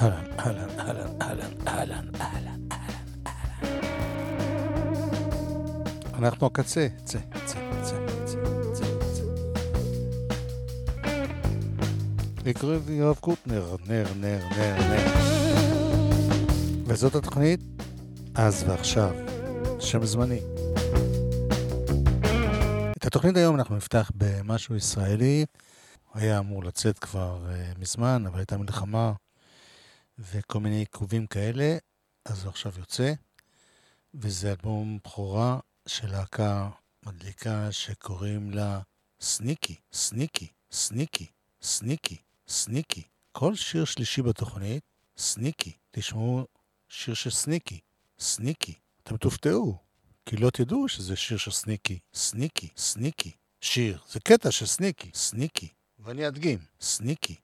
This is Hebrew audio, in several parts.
אהלן, אהלן, אהלן, אהלן, אהלן, אהלן, אנחנו הקצה, צא, צא, צא, צא, צא, צא. יקרב יואב קוטנר, נר, נר, נר, נר. וזאת התוכנית אז ועכשיו, שם זמני. את התוכנית היום אנחנו נפתח במשהו ישראלי. היה אמור לצאת כבר uh, מזמן, אבל הייתה מלחמה וכל מיני עיכובים כאלה, אז הוא עכשיו יוצא, וזה אלבום בכורה של להקה מדליקה שקוראים לה סניקי, סניקי, סניקי, סניקי, סניקי. כל שיר שלישי בתוכנית, סניקי. תשמעו שיר של סניקי, סניקי. אתם תופתעו, כי לא תדעו שזה שיר של סניקי. סניקי, סניקי. שיר, זה קטע של סניקי, סניקי. ואני אדגים, סניקי.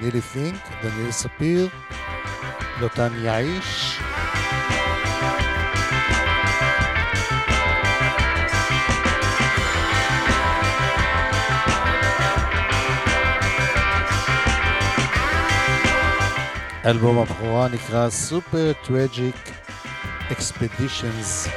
נילי פינק, דניאל ספיר, לוטן יעיש. אלבום הבכורה נקרא Super Tragic Expeditions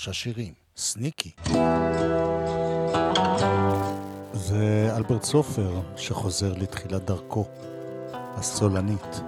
שלושה שירים. סניקי. זה אלברט סופר שחוזר לתחילת דרכו, הסולנית.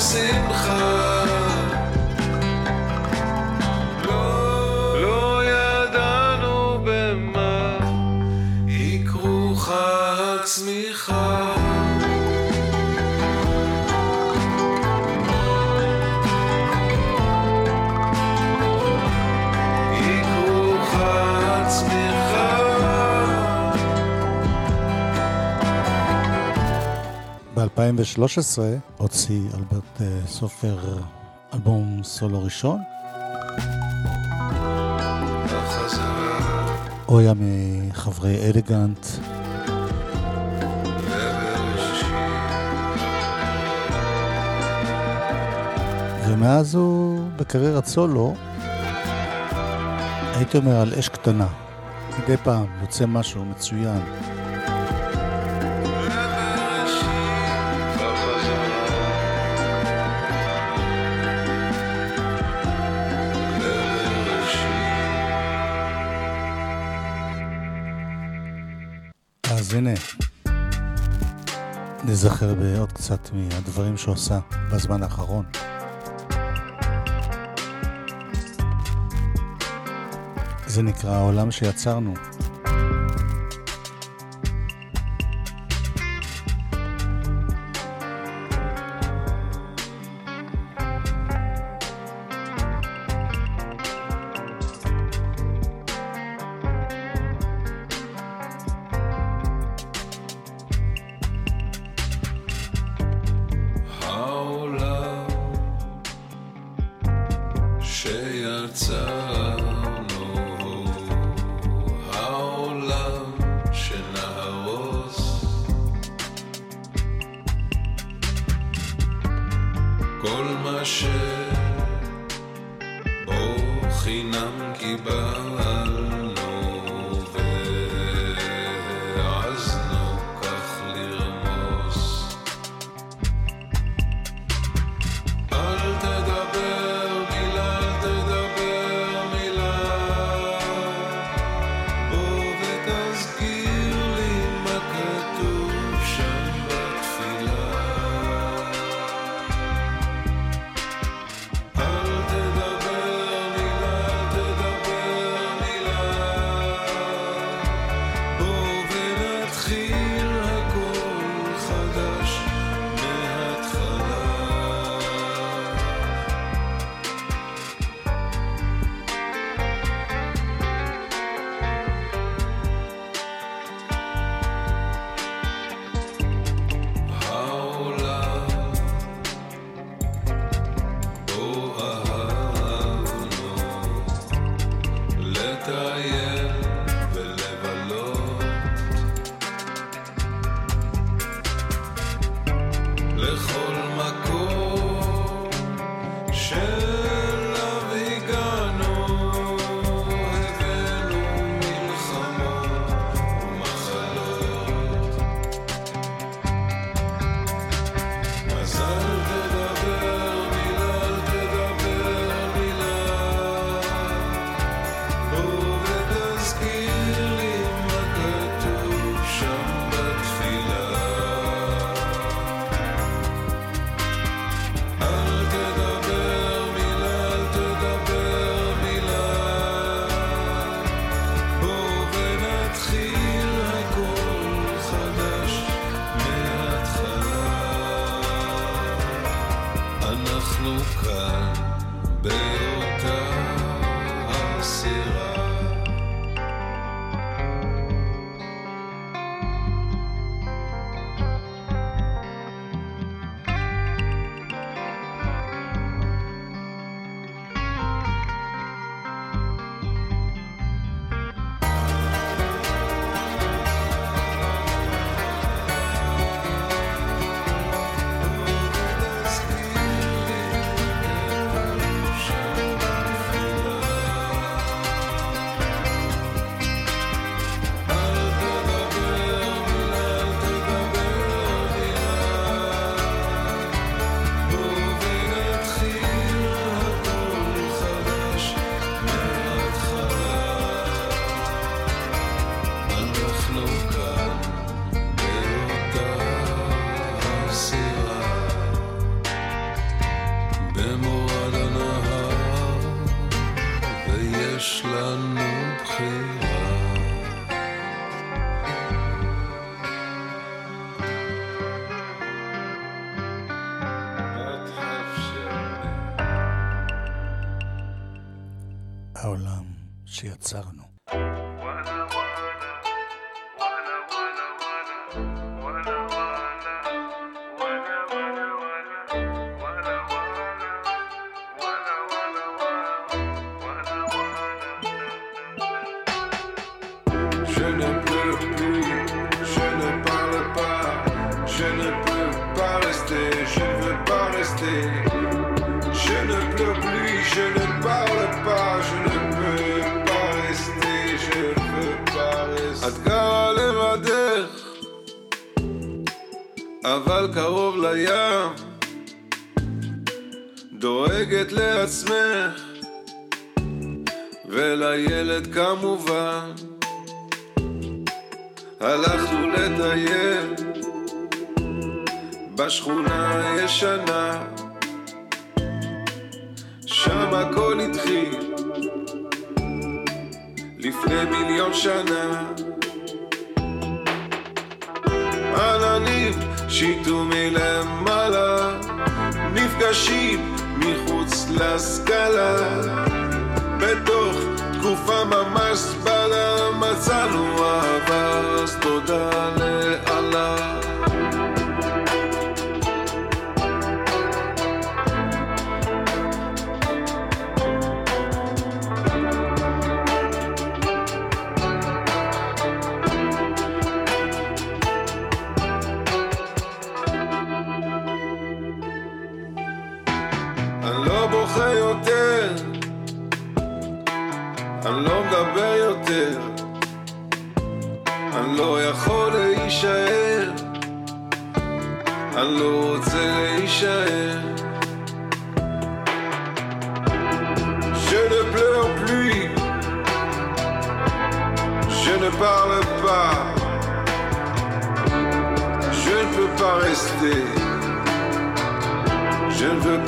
שמחה לא הצמיחה ב-2013 הוציא אלברט סופר אלבום סולו ראשון. הוא היה מחברי אלגנט, ומאז הוא בקריירת סולו, הייתי אומר על אש קטנה. מדי פעם יוצא משהו מצוין. נזכר בעוד קצת מהדברים שעושה בזמן האחרון. זה נקרא העולם שיצרנו.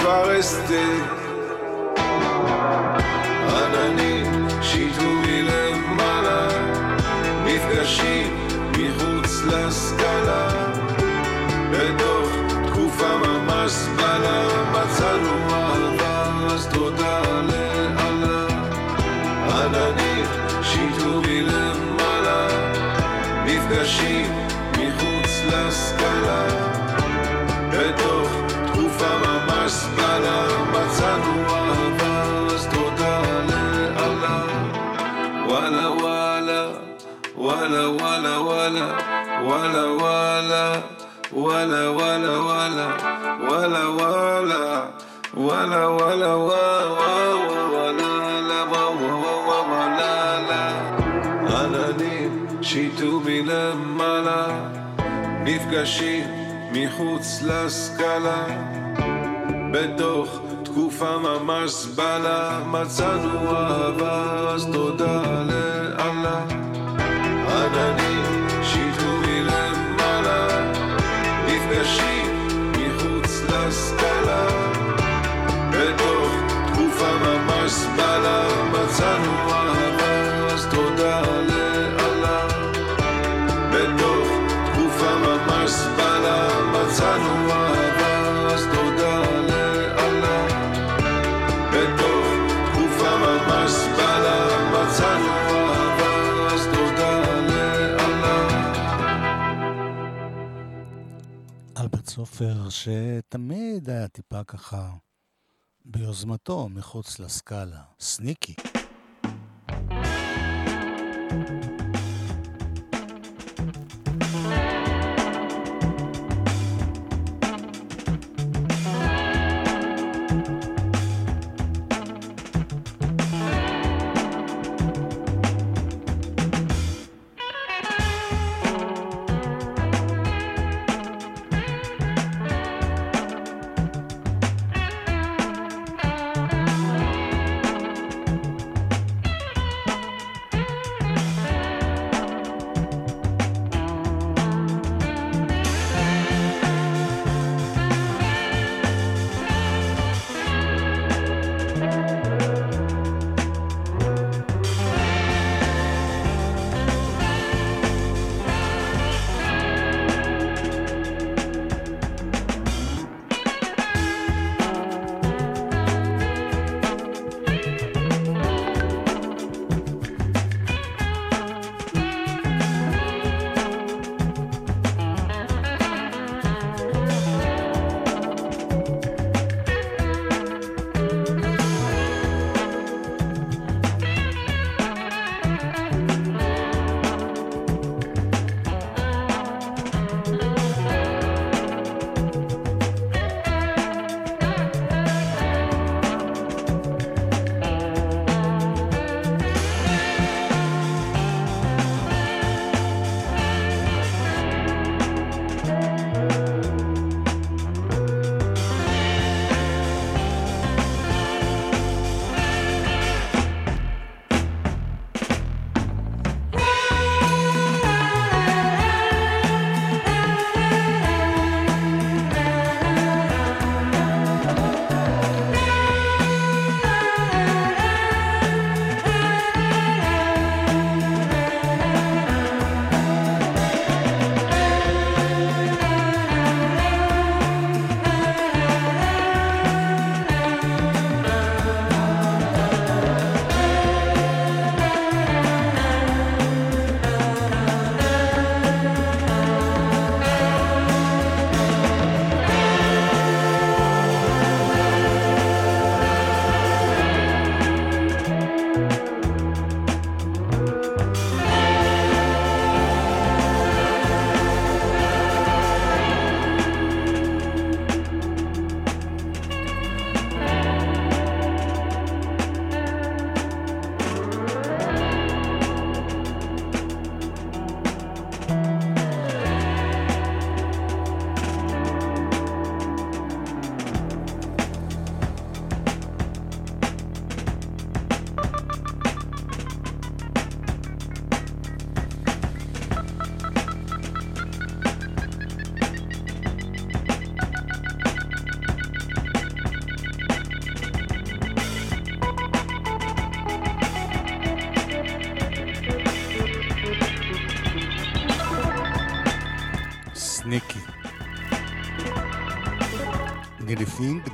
par rester. עננים שיתו מלמעלה, נפגשים מחוץ לסקאלה. בתוך תקופה ממש זמנה מצאנו מה נפגשים מחוץ לסקאלה בתוך תקופה ממש זבלה מצאנו אהבה אז תודה לאללה. עננים שיטו מלמעלה נפגשים מחוץ לסקאלה. בתוך תקופה ממש זבלה מצאנו אהבה סופר, שתמיד היה טיפה ככה ביוזמתו מחוץ לסקאלה. סניקי.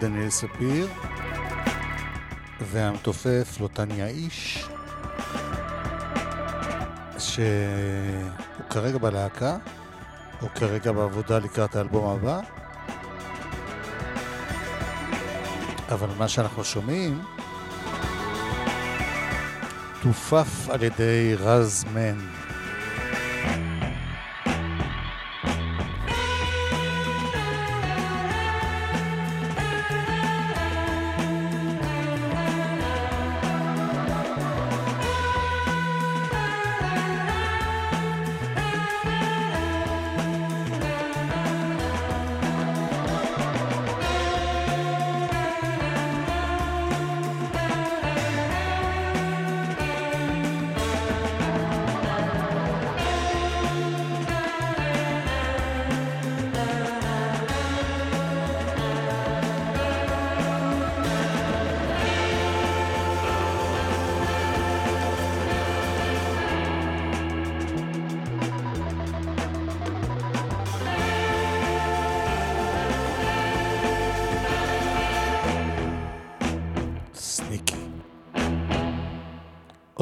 דניאל ספיר, והמתופף לוטניה איש, שהוא כרגע בלהקה, הוא כרגע בעבודה לקראת האלבום הבא, אבל מה שאנחנו שומעים תופף על ידי רז מן.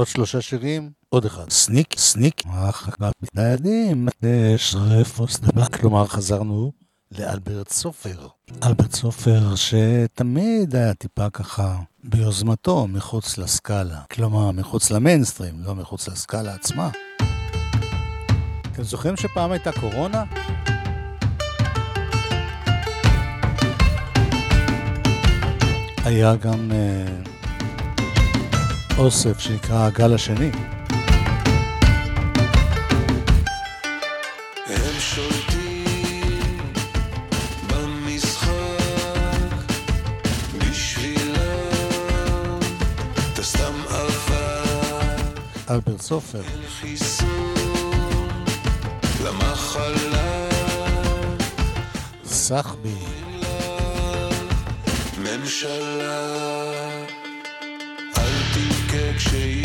עוד שלושה שירים, עוד אחד. סניק, סניק, ילדים, שרפוס, כלומר חזרנו לאלברט סופר. אלברט סופר שתמיד היה טיפה ככה ביוזמתו מחוץ לסקאלה. כלומר, מחוץ למיינסטרים, לא מחוץ לסקאלה עצמה. אתם זוכרים שפעם הייתה קורונה? היה גם אה, אוסף שנקרא הגל השני. אלברט סופר. סחבי. ממשלה Milkshake.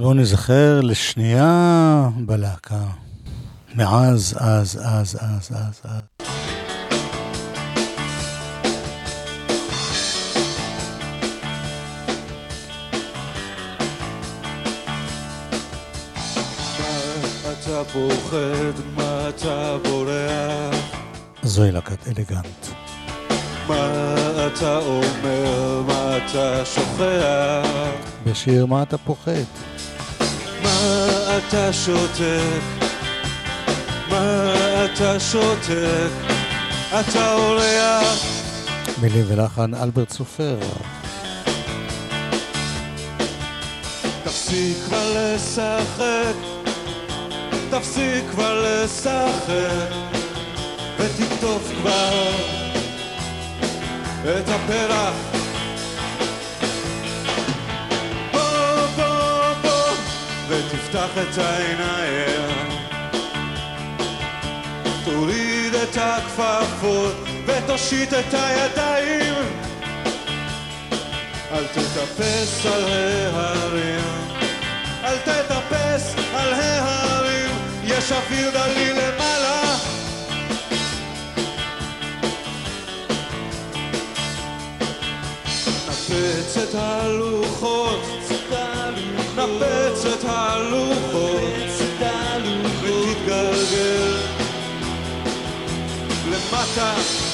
בואו נזכר לשנייה בלהקה. מאז, אז, אז, אז, אז, אז. אתה פוחד, מה אתה בורח? זוהי להקת אלגנט. מה אתה אומר, מה אתה שוכח? בשיר מה אתה פוחד? אתה שותק? מה אתה שותק? אתה אורח? מילים ולחן אלברט סופר. תפסיק כבר לשחק, תפסיק כבר לשחק, ותקטוף כבר את הפרח. ותפתח את העיניים. תוריד את הכפפות ותושיט את הידיים. אל תטפס על ההרים, אל תטפס על ההרים, יש אוויר דליל למעלה. נפץ את הלוחות, נפץ את הלוחות, ותתגלגל למטה.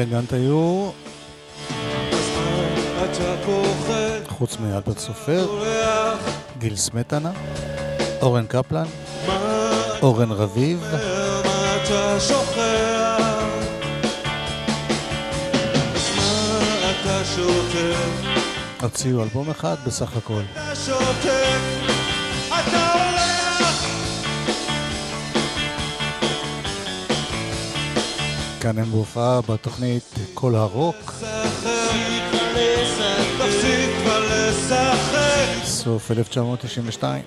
אלגנט היו, חוץ מאלברט סופר, גיל סמטנה, אורן קפלן, אורן רביב? הוציאו אלבום אחד בסך הכל. כאן הם בהופעה בתוכנית כל הרוק, סוף 1992.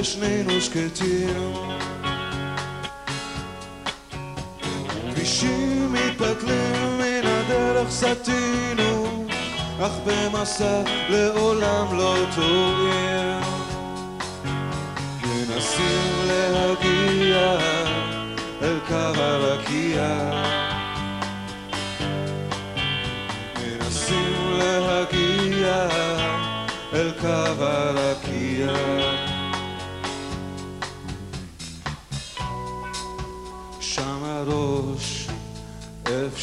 ושנינו שקטים. כבישים מתפתלים מן הדרך סטינו אך במסע לעולם לא טועים מנסים להגיע אל קו הרקיע. מנסים להגיע אל קו הרקיע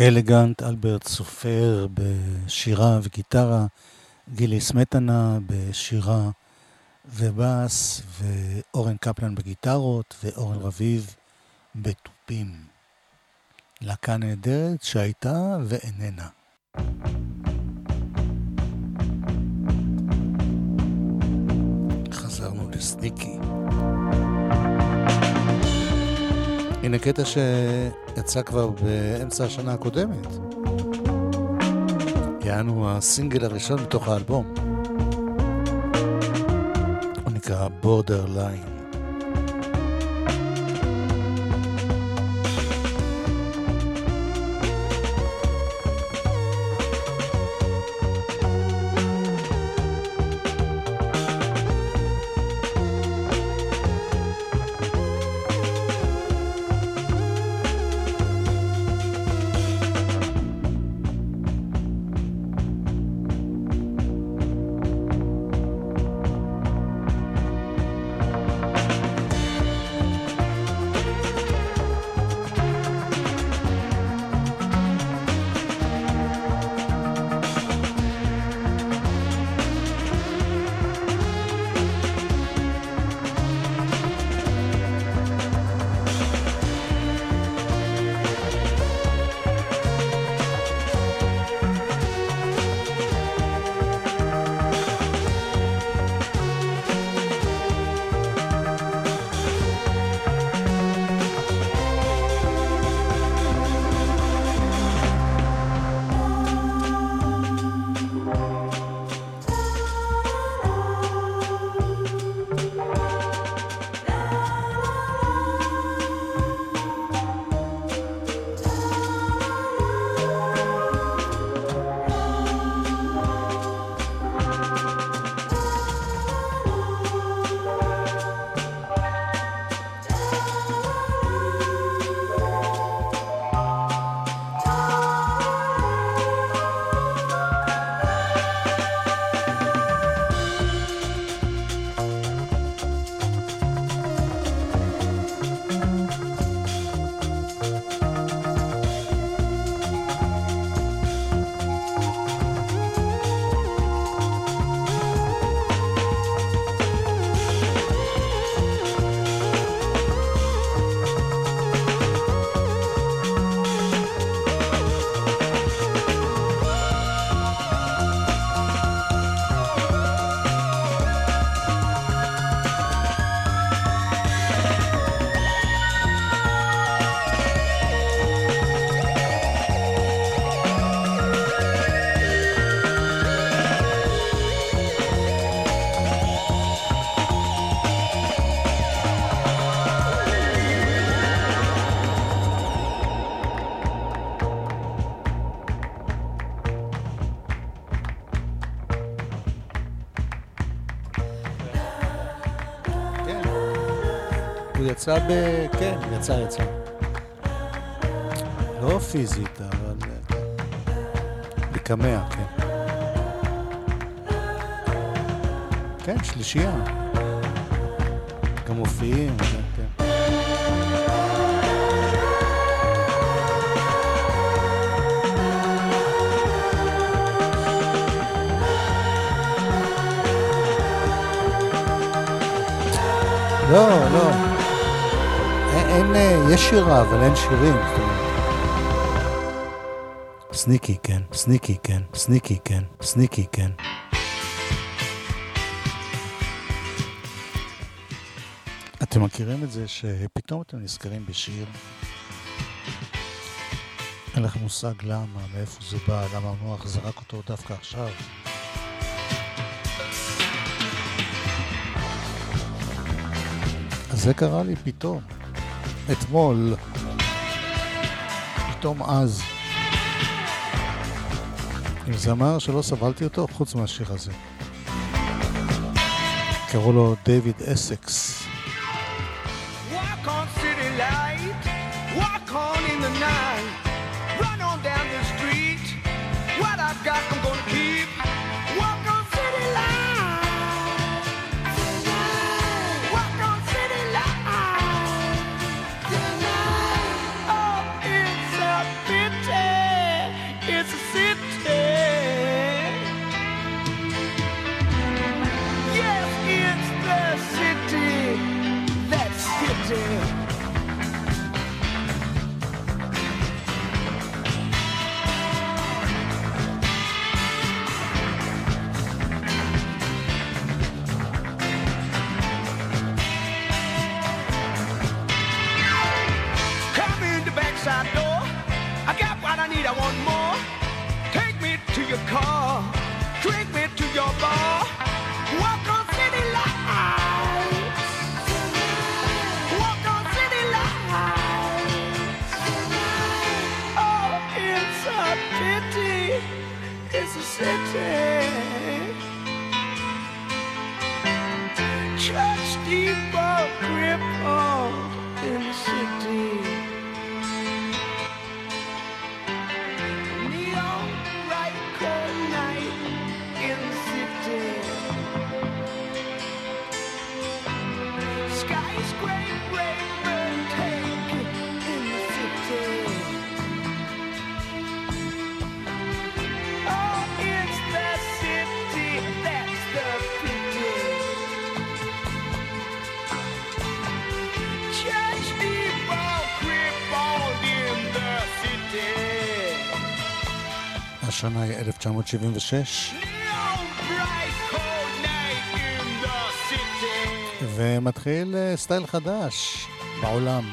אלגנט, אלברט סופר בשירה וגיטרה, גילי סמטנה בשירה ובס, ואורן קפלן בגיטרות, ואורן רביב בתופים. להקה נהדרת שהייתה ואיננה. חזרנו לסניקי. הנה קטע שיצא כבר באמצע השנה הקודמת. יענו הסינגל הראשון מתוך האלבום. הוא נקרא בורדר יצא ב... כן, יצא, יצא. לא פיזית, אבל... אה, בקמע, כן. כן, שלישייה. גם מופיעים, כן. כן. לא, לא. אין, אה, יש שירה, אבל אין שירים. זאת אומרת. סניקי, כן, סניקי, כן, סניקי, כן, סניקי, כן. אתם מכירים את זה שפתאום אתם נזכרים בשיר? אין לך מושג למה, מאיפה זה בא, למה המוח זרק אותו דווקא עכשיו. אז זה קרה לי פתאום, אתמול, פתאום אז, עם זמר שלא סבלתי אותו חוץ מהשיר הזה. קראו לו דיוויד אסקס. 1976, Neon bright cold night in the city. ומתחיל אה, סטייל חדש בעולם.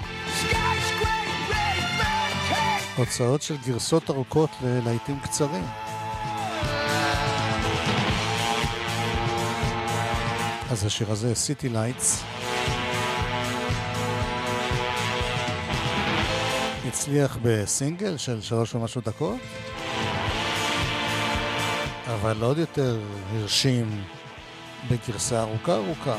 הוצאות של גרסות ארוכות ללהיטים קצרים. אז השיר הזה, City Lights, הצליח בסינגל של שלוש ומשהו דקות, אבל עוד יותר הרשים בגרסה ארוכה ארוכה.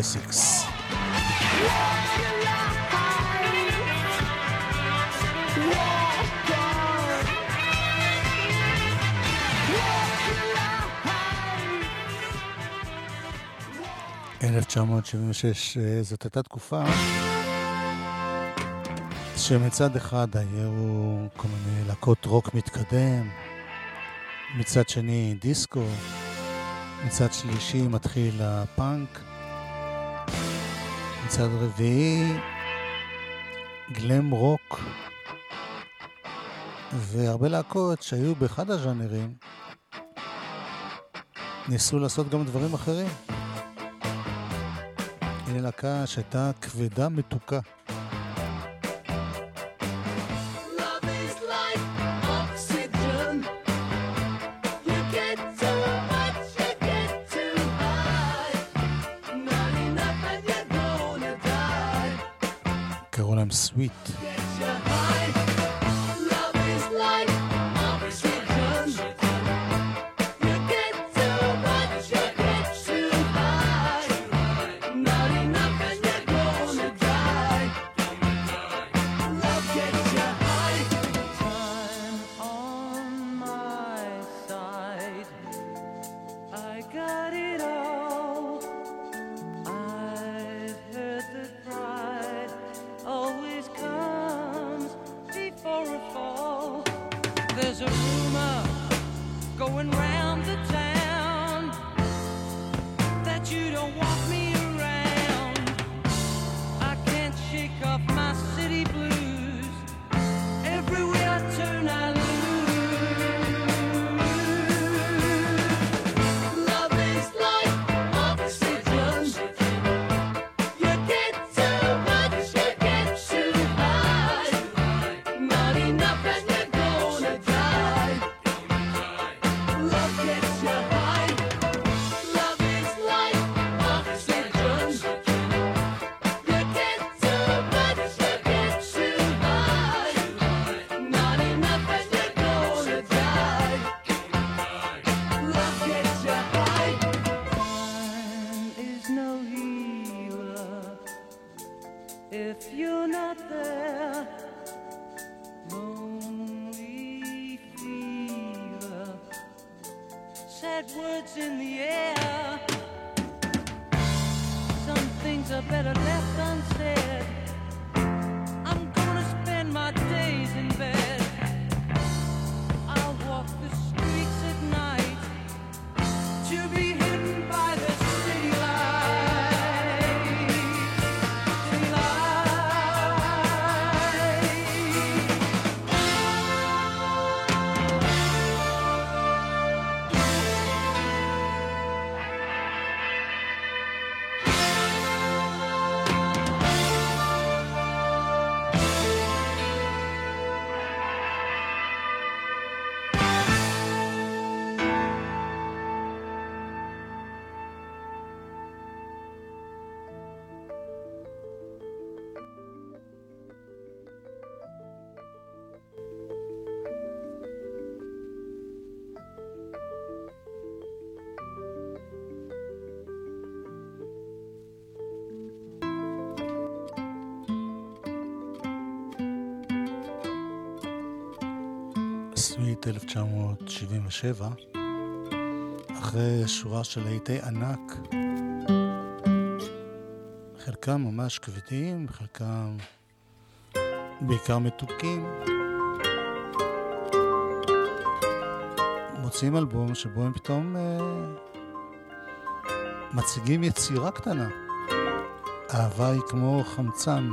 אסיקס. ב-1976 אה, זאת הייתה תקופה שמצד אחד היו כל מיני להקות רוק מתקדם, מצד שני דיסקו, מצד שלישי מתחיל הפאנק, מצד רביעי, גלם רוק, והרבה להקות שהיו באחד הז'אנרים, ניסו לעשות גם דברים אחרים. הנה להקה שהייתה כבדה מתוקה. Yeah. הישראלית 1977, אחרי שורה של להיטי ענק, חלקם ממש כבדים, חלקם בעיקר מתוקים. מוצאים אלבום שבו הם פתאום אה, מציגים יצירה קטנה. אהבה היא כמו חמצן.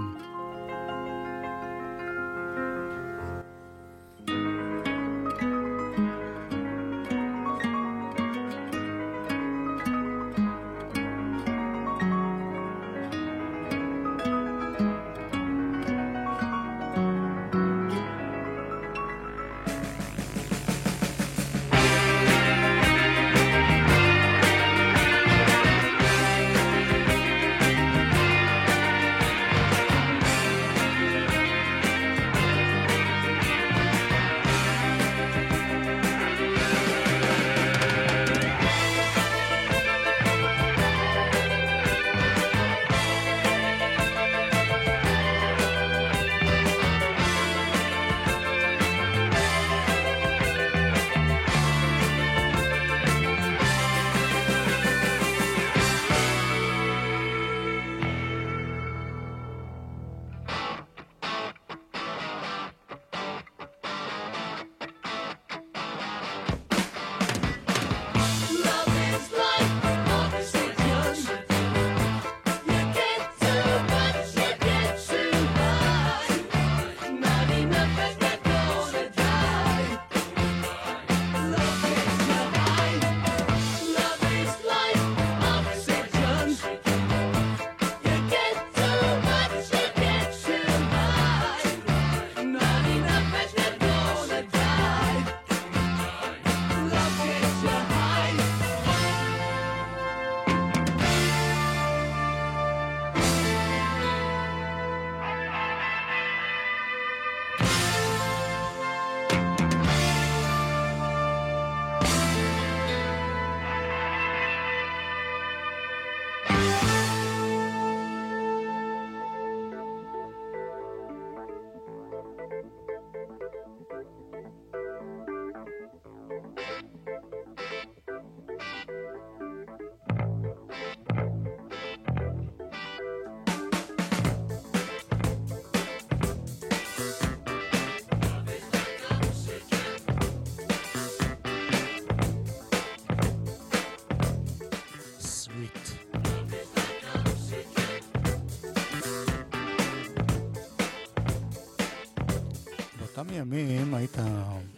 ימים היית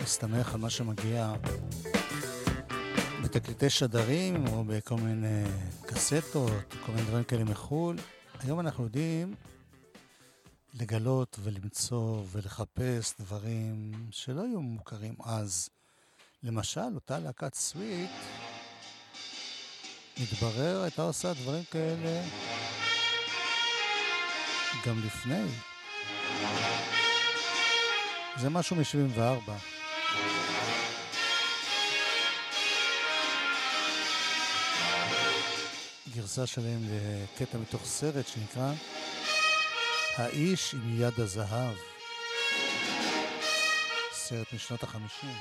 מסתמך על מה שמגיע בתקליטי שדרים או בכל מיני קסטות, כל מיני דברים כאלה מחו"ל. היום אנחנו יודעים לגלות ולמצוא ולחפש דברים שלא היו מוכרים אז. למשל, אותה להקת סוויט, מתברר, הייתה עושה דברים כאלה גם לפני. זה משהו מ-74. גרסה שלהם לקטע מתוך סרט שנקרא האיש עם יד הזהב. סרט משנות החמישים.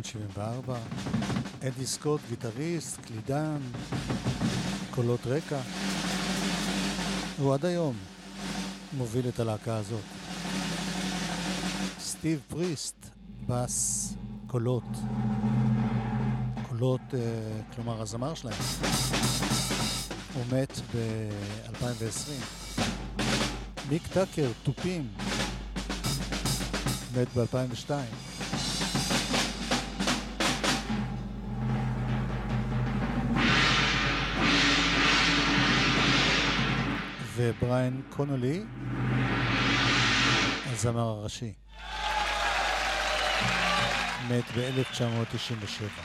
1974. אדי סקוט, גיטריסט, קלידן, קולות רקע. הוא עד היום מוביל את הלהקה הזאת. סטיב פריסט, בס, קולות. קולות, אה, כלומר הזמר שלהם. הוא מת ב-2020. מיק טאקר, תופים, מת ב-2002. ובריין קונולי, הזמר הראשי. מת ב-1997.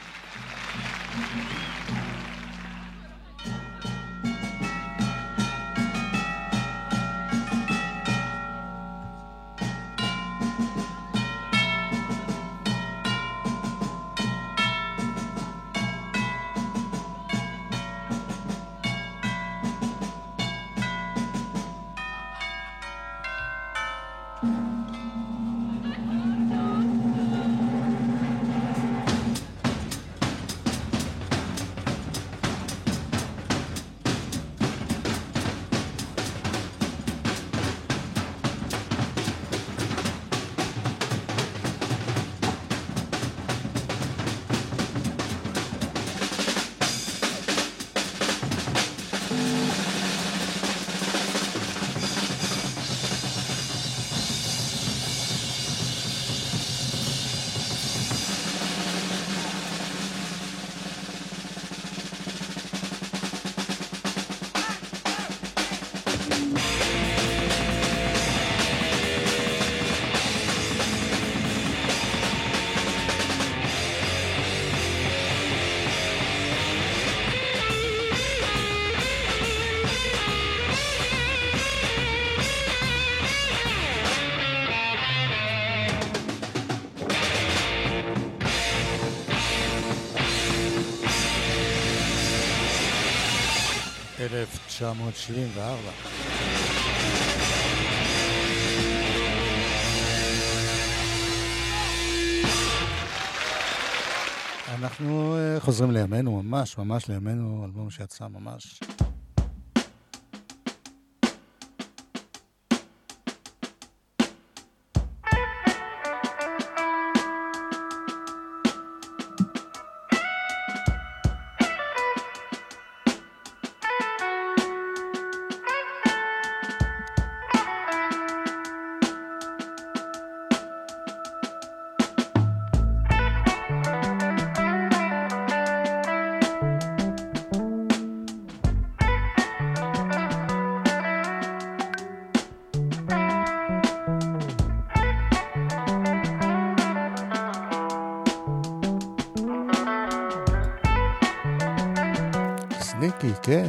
אלף תשע מאות שבעים וארבע. אנחנו אה, חוזרים לימינו, ממש ממש לימינו, אלבום שיצא ממש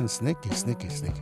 סניקי, כן, סניקי, סניקי,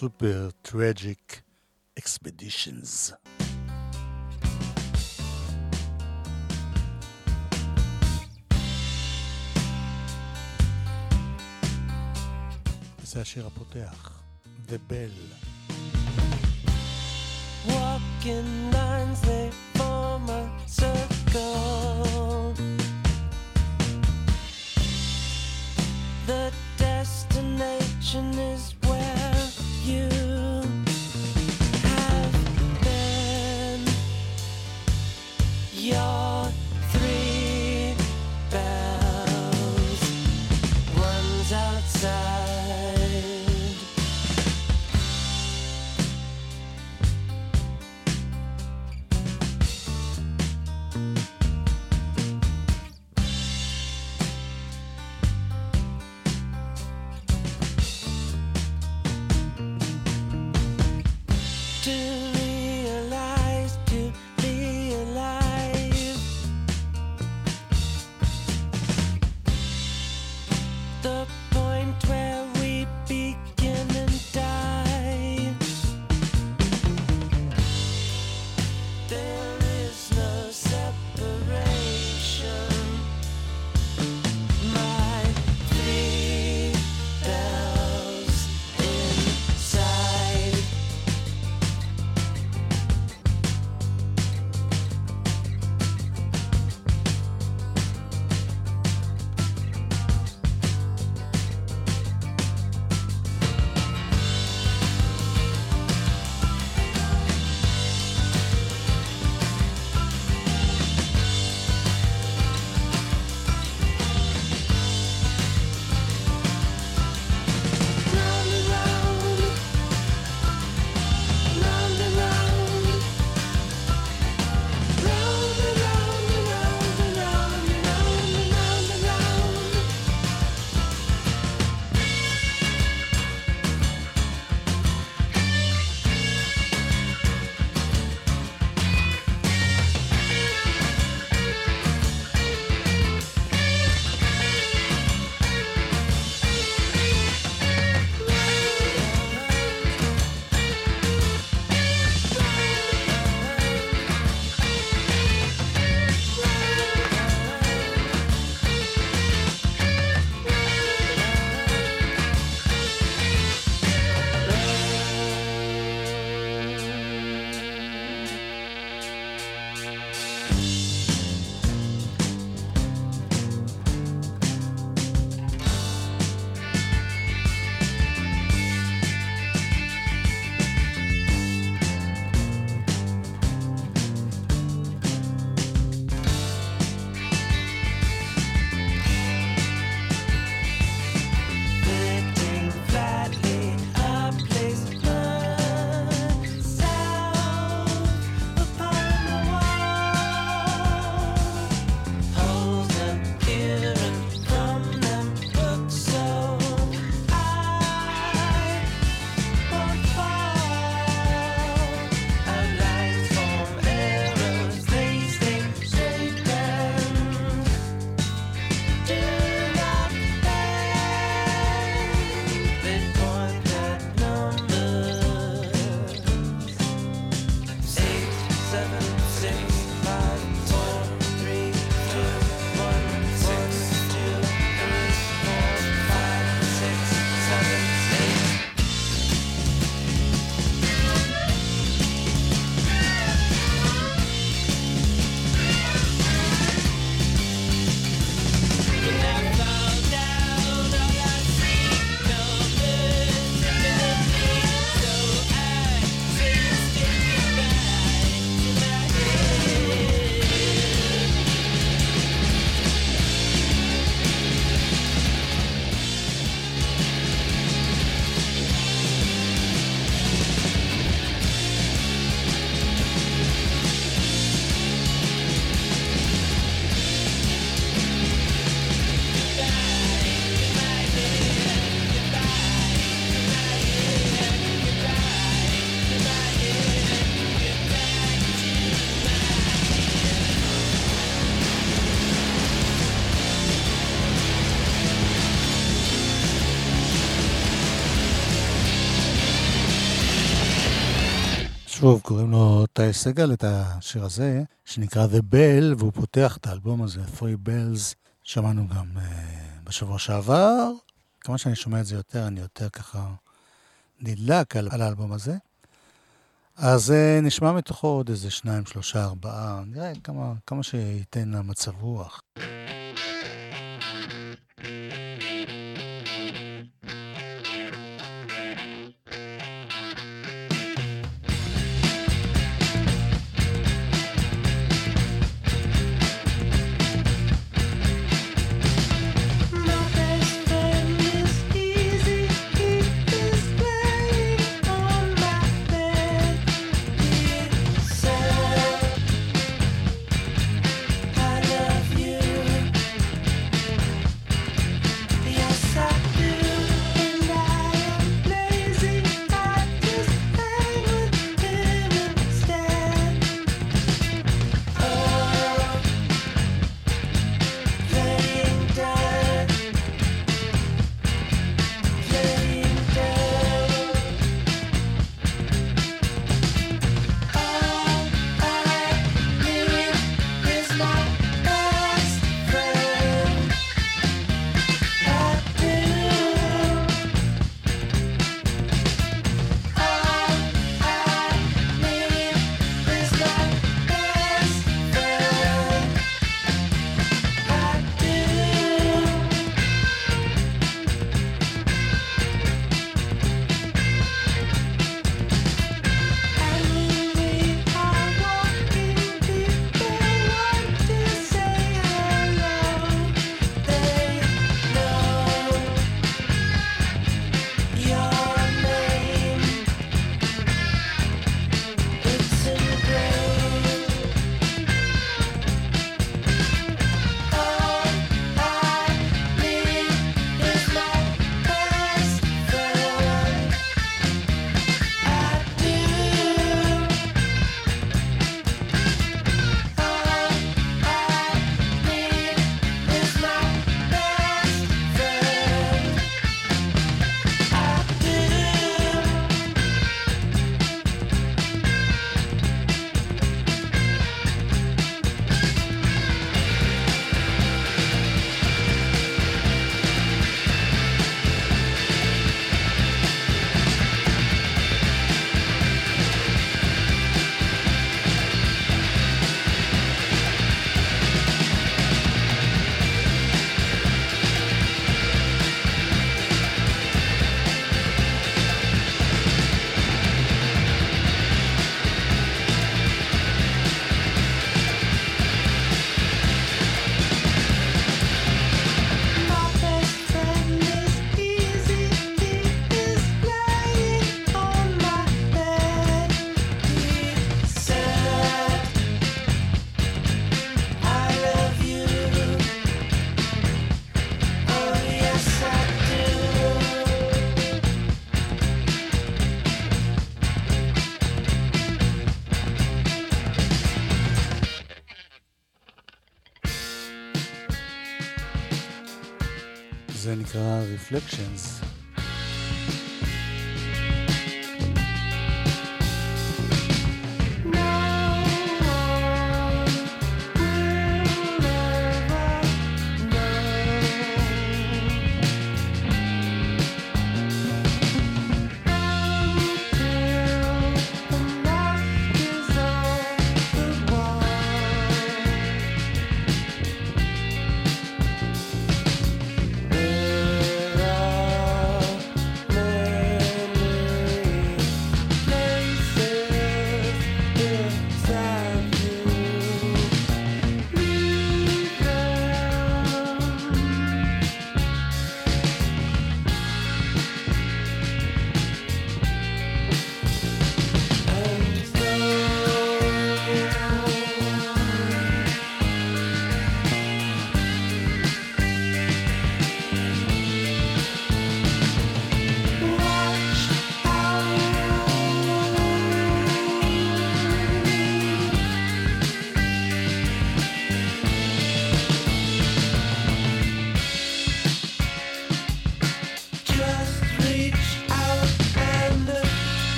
סופר טראג'יק אקספדישנס. זה השיר הפותח, The Bell. שוב, קוראים לו טי סגל, את השיר הזה, שנקרא The Bell, והוא פותח את האלבום הזה, Three Bells, שמענו גם uh, בשבוע שעבר. כמה שאני שומע את זה יותר, אני יותר ככה נדלק על, על האלבום הזה. אז uh, נשמע מתוכו עוד איזה שניים, שלושה, ארבעה, נראה כמה, כמה שייתן המצב רוח.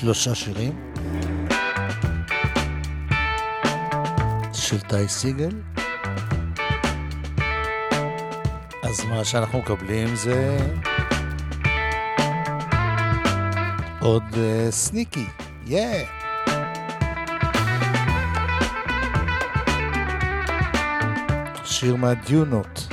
שלושה שירים של טי סיגל. אז מה שאנחנו מקבלים זה עוד uh, סניקי, יא! Yeah. שיר מהדיונות.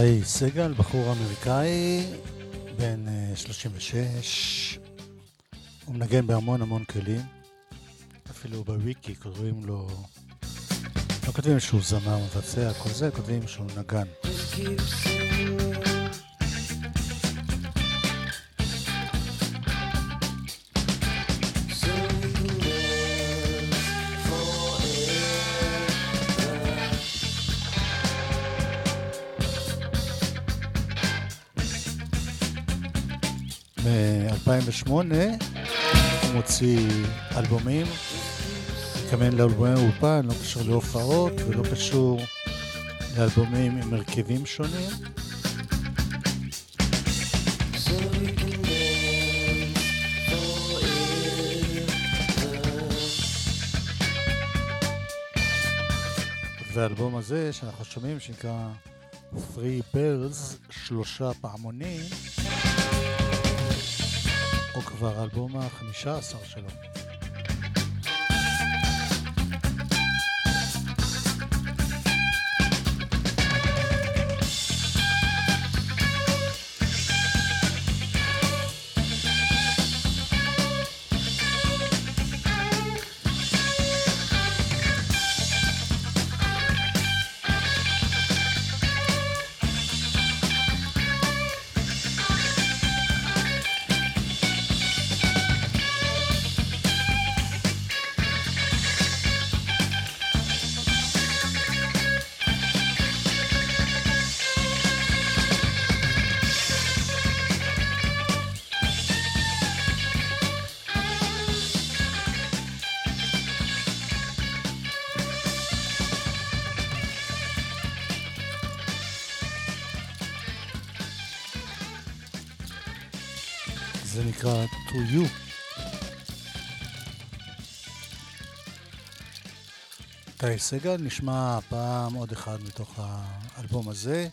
איתי סגל, בחור אמריקאי, בן אה, 36. הוא מנגן בהמון המון כלים. אפילו בוויקי כותבים לו... לא כותבים שהוא זמר מבצע, כל זה, כותבים שהוא נגן. Just keep הוא מוציא אלבומים, מתכוון לאלבומי אולפן, לא קשור להופעות ולא קשור לאלבומים עם הרכבים שונים. והאלבום הזה שאנחנו שומעים, שנקרא Free Bells, שלושה פעמונים, הוא כבר האלבום החמישה עשר שלו. איתי סגל, נשמע הפעם עוד אחד מתוך האלבום הזה.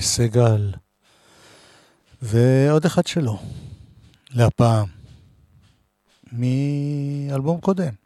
איתי סגל, ועוד אחד שלו, להפעם, מאלבום קודם.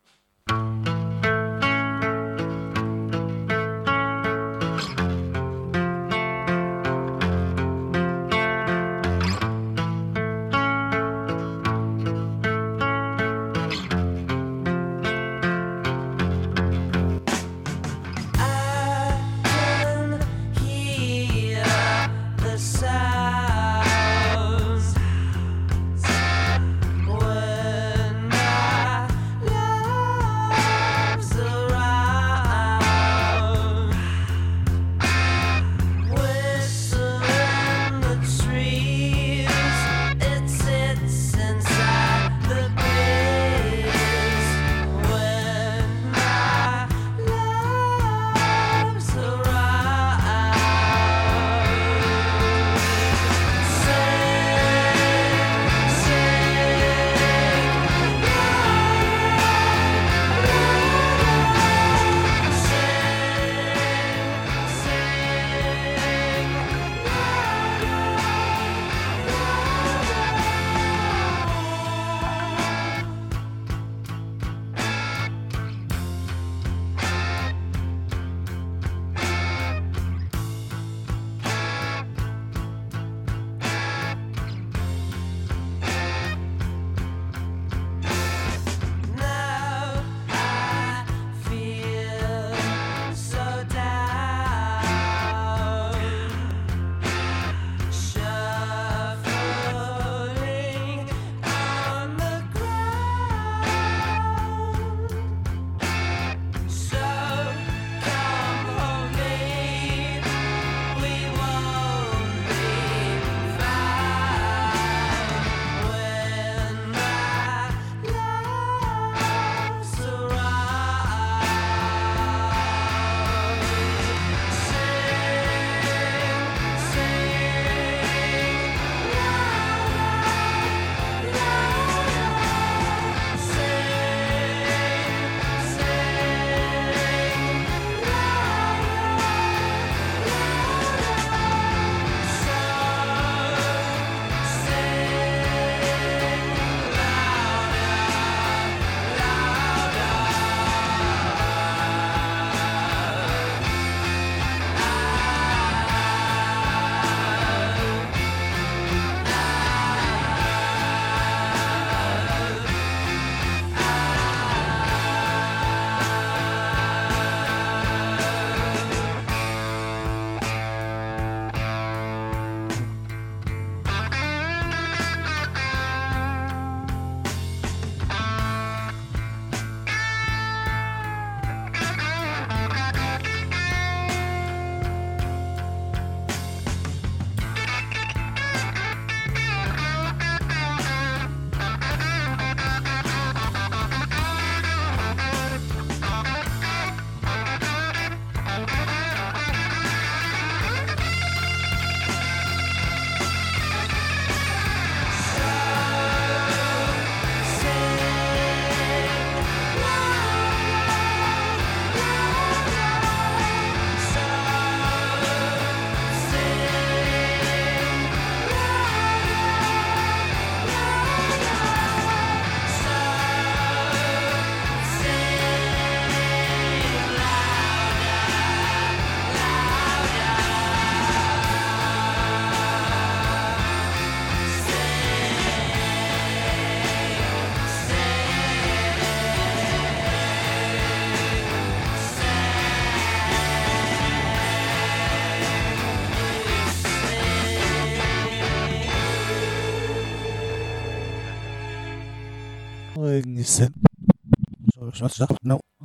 רגניסן.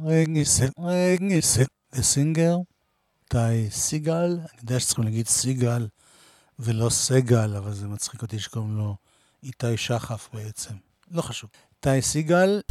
רגניסן, רגניסן. וסינגר, איתי סיגל, אני יודע שצריכים להגיד סיגל ולא סגל, אבל זה מצחיק אותי שקוראים לו איתי שחף בעצם. לא חשוב. איתי סיגל,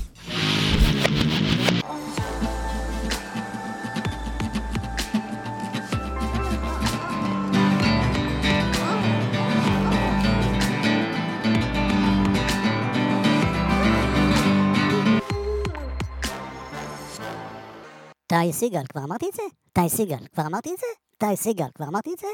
טי סיגל, כבר אמרתי את זה? טי סיגל, כבר אמרתי את זה? טי סיגל, כבר אמרתי את זה?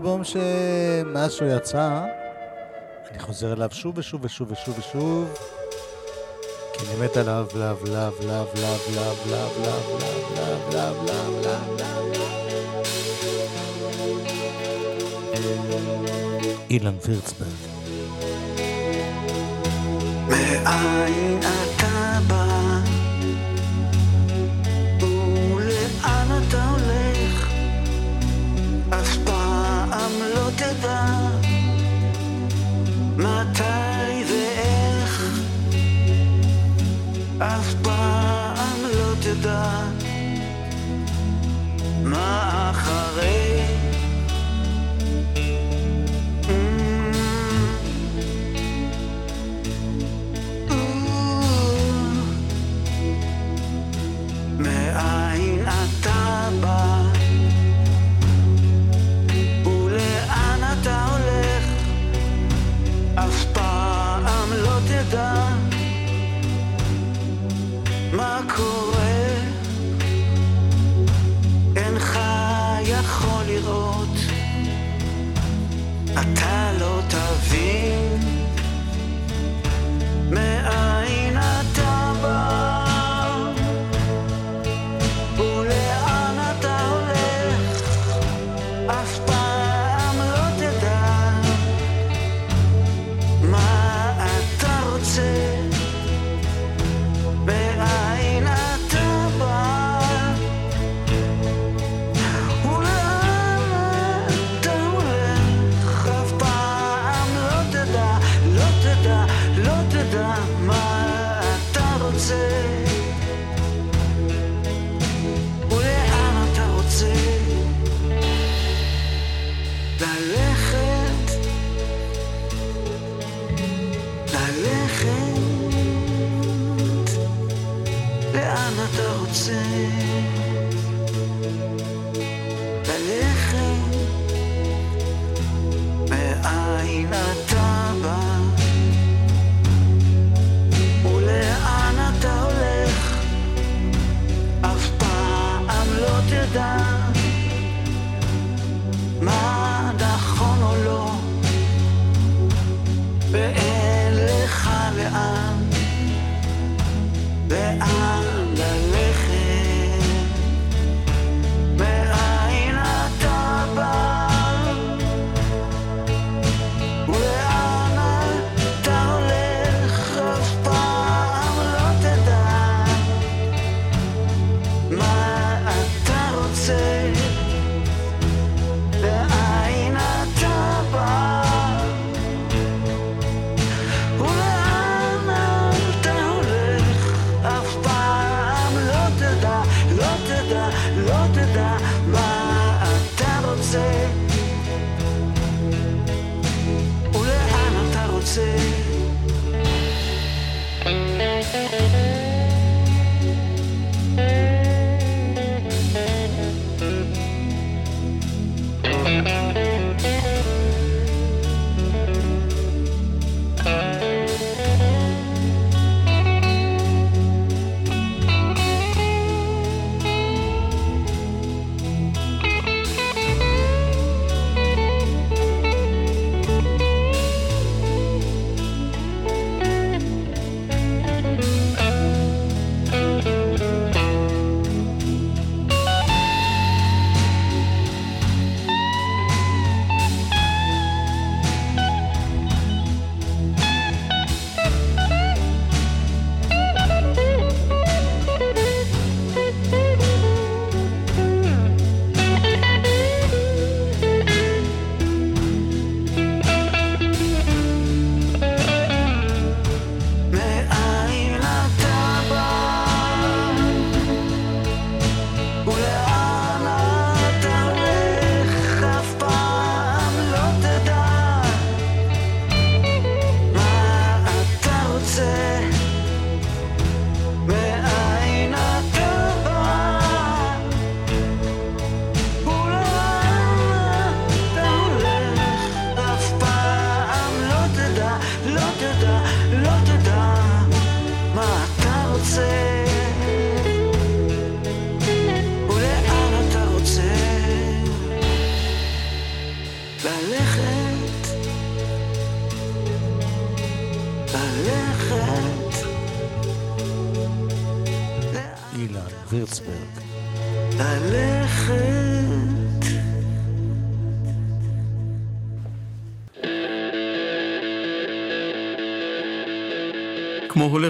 אלבום שמאז שהוא יצא, אני חוזר אליו שוב ושוב ושוב ושוב ושוב, כי אני מת עליו, love, love, love, love, love, love, love, love, love, love, love, love. אילן וירצברג. מאין אתה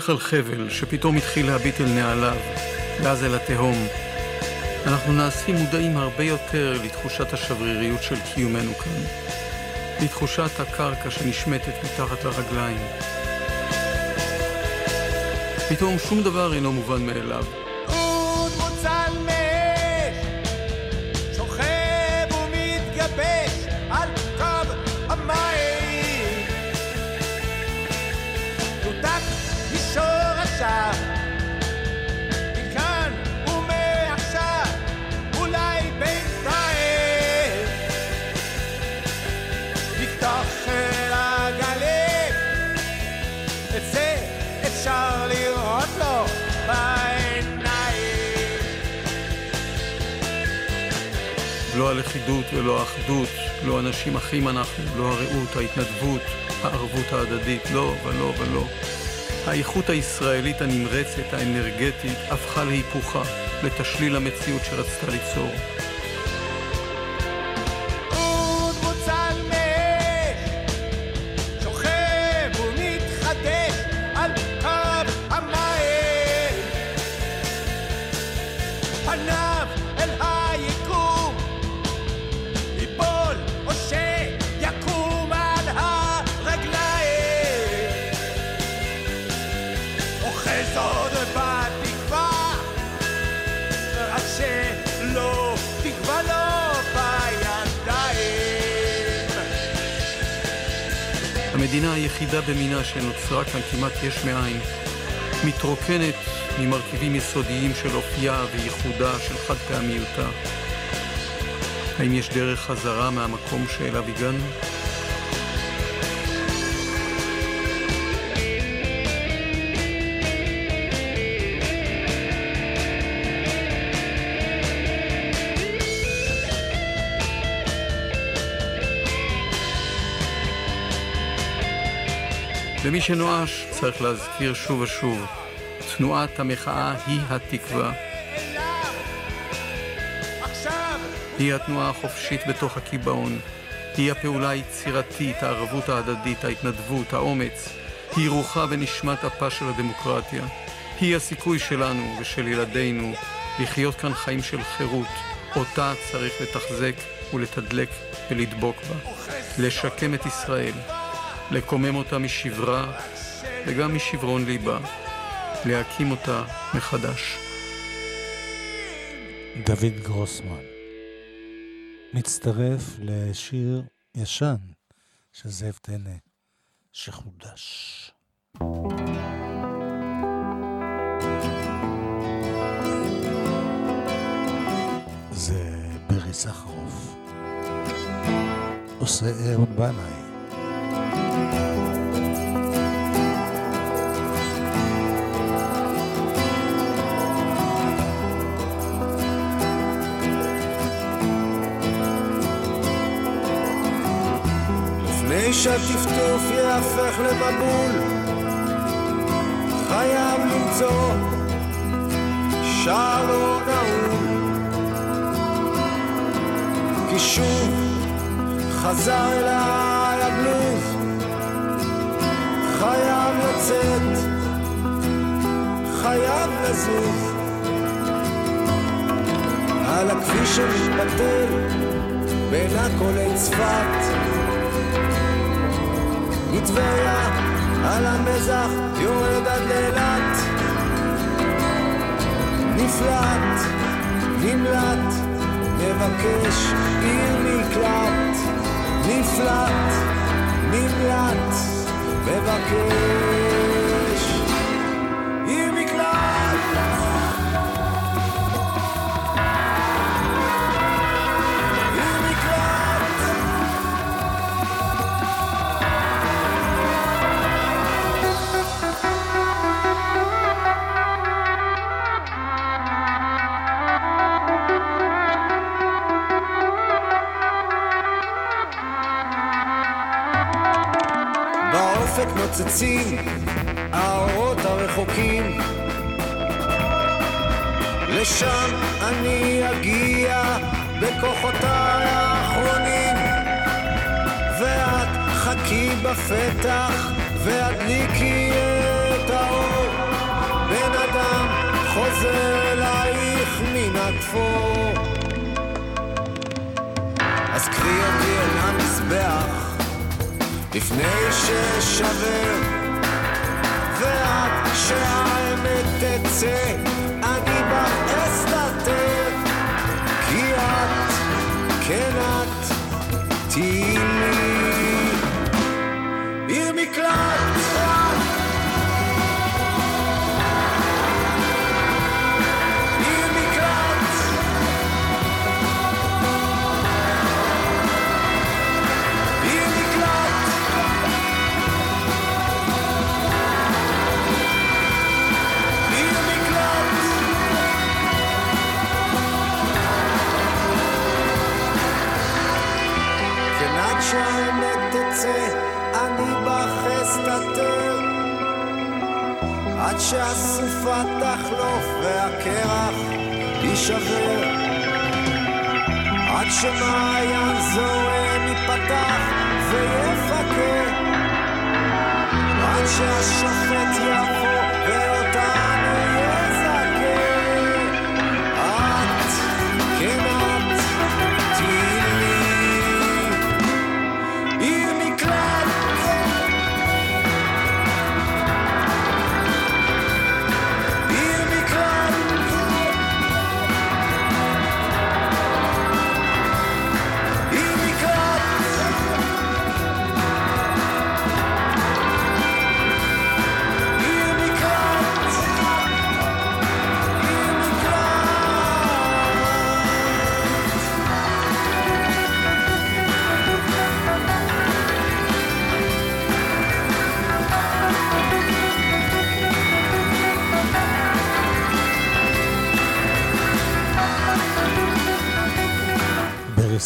הולך על חבל שפתאום התחיל להביט אל נעליו, ואז אל התהום. אנחנו נעשים מודעים הרבה יותר לתחושת השבריריות של קיומנו כאן, לתחושת הקרקע שנשמטת מתחת לרגליים. פתאום שום דבר אינו מובן מאליו. ולא האחדות, לא אנשים אחים אנחנו, לא הרעות, ההתנדבות, הערבות ההדדית, לא ולא ולא. האיכות הישראלית הנמרצת, האנרגטית, הפכה להיפוכה, לתשליל המציאות שרצתה ליצור. שנוצרה כאן כמעט יש מאין, מתרוקנת ממרכיבים יסודיים של אופייה וייחודה של חד פעמיותה. האם יש דרך חזרה מהמקום שאליו הגענו? למי שנואש צריך להזכיר שוב ושוב, תנועת המחאה היא התקווה. היא התנועה החופשית בתוך הקיבעון. היא הפעולה היצירתית, הערבות ההדדית, ההתנדבות, האומץ. היא רוחה ונשמת אפה של הדמוקרטיה. היא הסיכוי שלנו ושל ילדינו לחיות כאן חיים של חירות, אותה צריך לתחזק ולתדלק ולדבוק בה. לשקם את ישראל, לקומם אותה משברה וגם משברון ליבה, להקים אותה מחדש. דוד גרוסמן מצטרף לשיר ישן של זאב טנא שחודש. זה ברי סחרוף. עושה אהוד בנאי. שהטפטוף יהפך למבול, חייב למצוא שער לא נעול. כי שוב חזר אליי הבלוז, חייב לצאת, חייב לזוז. על הכביש שמתפתל בין עכו צפת מטבריה על המזח יורד עד לאילת. נפלט, נמלט, מבקש עיר מקלט. נפלט, נמלט, מבקש באופק נוצצים האורות הרחוקים. לשם אני אגיע בכוחותיי האחרונים. ואת חכי בפתח והדליקי את האור. בן אדם חוזר אלייך מן הכפור אז קחי אותי אל המזבח לפני ששבר ואת שהאמת תצא אני בך אסתתר כי את, כן את, תהיי לי. עיר מקלט שהאמת תצא, אני בחס תתר. עד שהסופה תחלוף והקרח יישבר. עד שמעיין זורם ייפתח ויפקר. עד שהשופט יבוא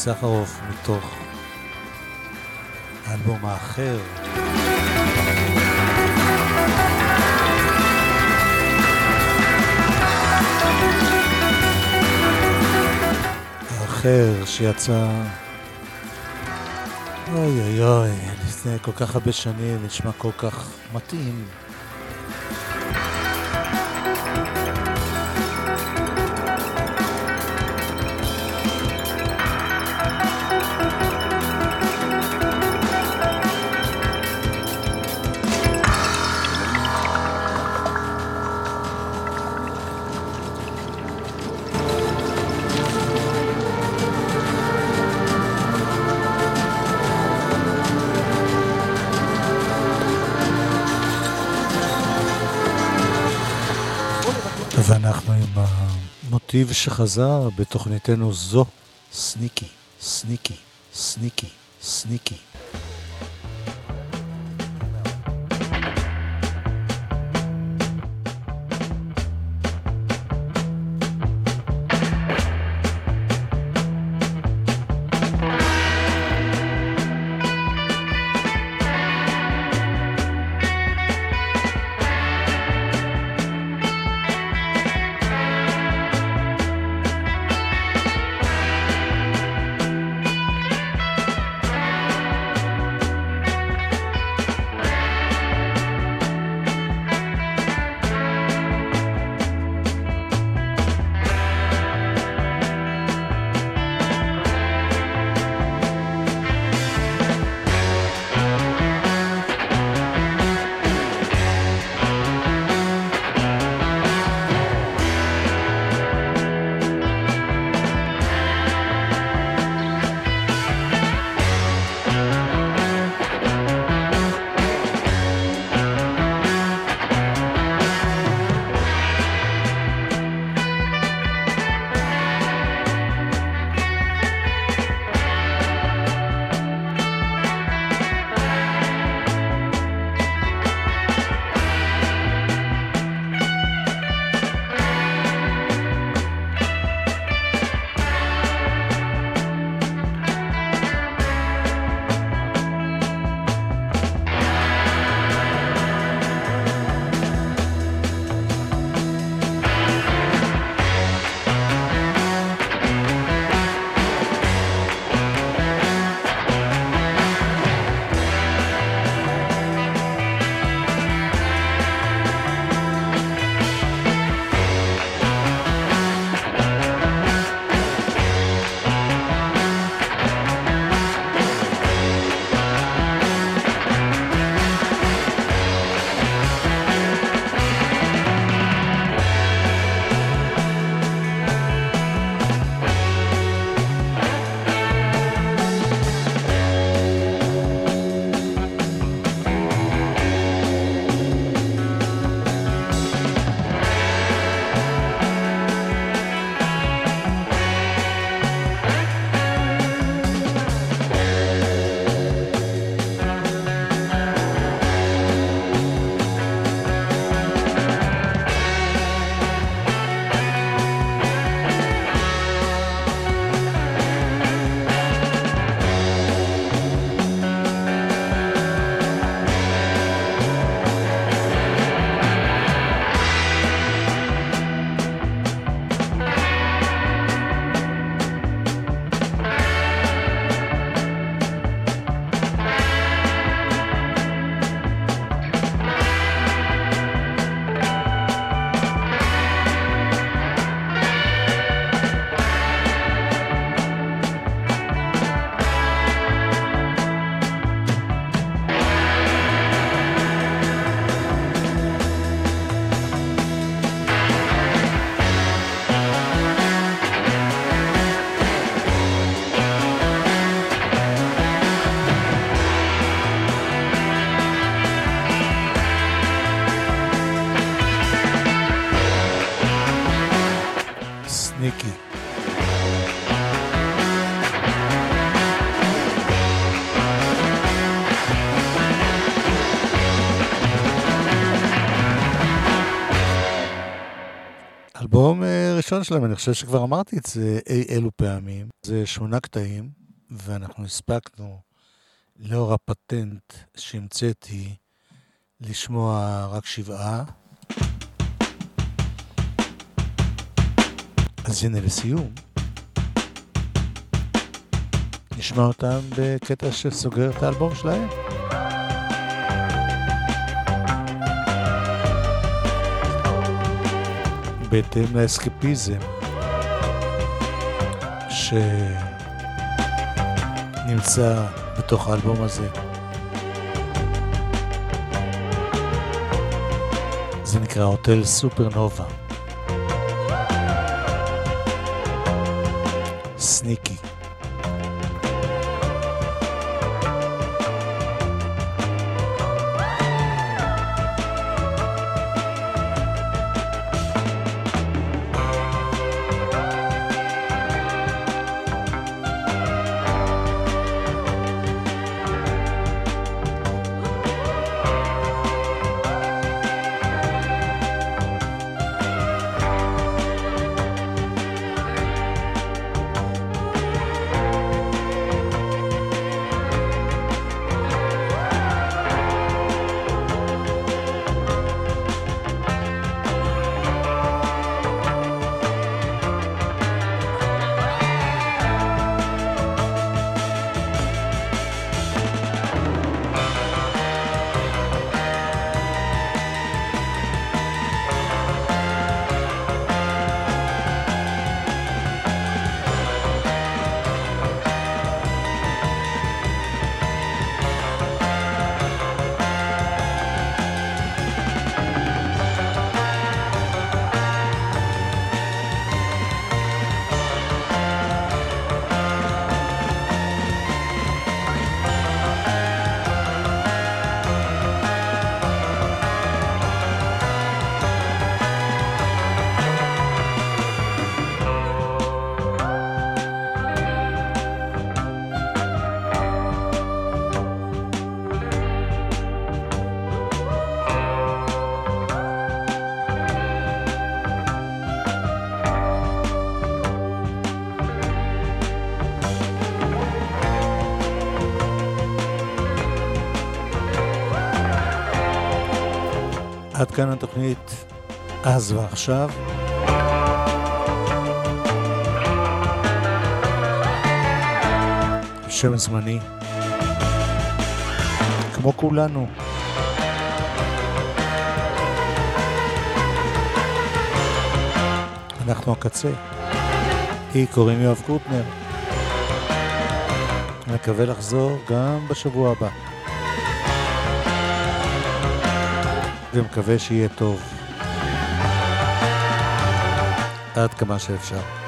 סחרוף מתוך האלבום האחר. האחר שיצא, אוי אוי אוי, לפני כל כך הרבה שנים, נשמע כל כך מתאים. המוטיב שחזר בתוכניתנו זו, סניקי, סניקי, סניקי, סניקי. הראשון שלהם, אני חושב שכבר אמרתי את זה אי אלו פעמים. זה שמונה קטעים, ואנחנו הספקנו, לאור הפטנט שהמצאתי, לשמוע רק שבעה. אז הנה לסיום, נשמע אותם בקטע שסוגר את האלבום שלהם. בהתאם לאסקפיזם שנמצא בתוך האלבום הזה. זה נקרא הוטל סופרנובה. סניקי. התוכנית אז ועכשיו. שם זמני, כמו כולנו. אנחנו הקצה. לי קוראים יואב קוטנר. מקווה לחזור גם בשבוע הבא. ומקווה שיהיה טוב. עד כמה שאפשר.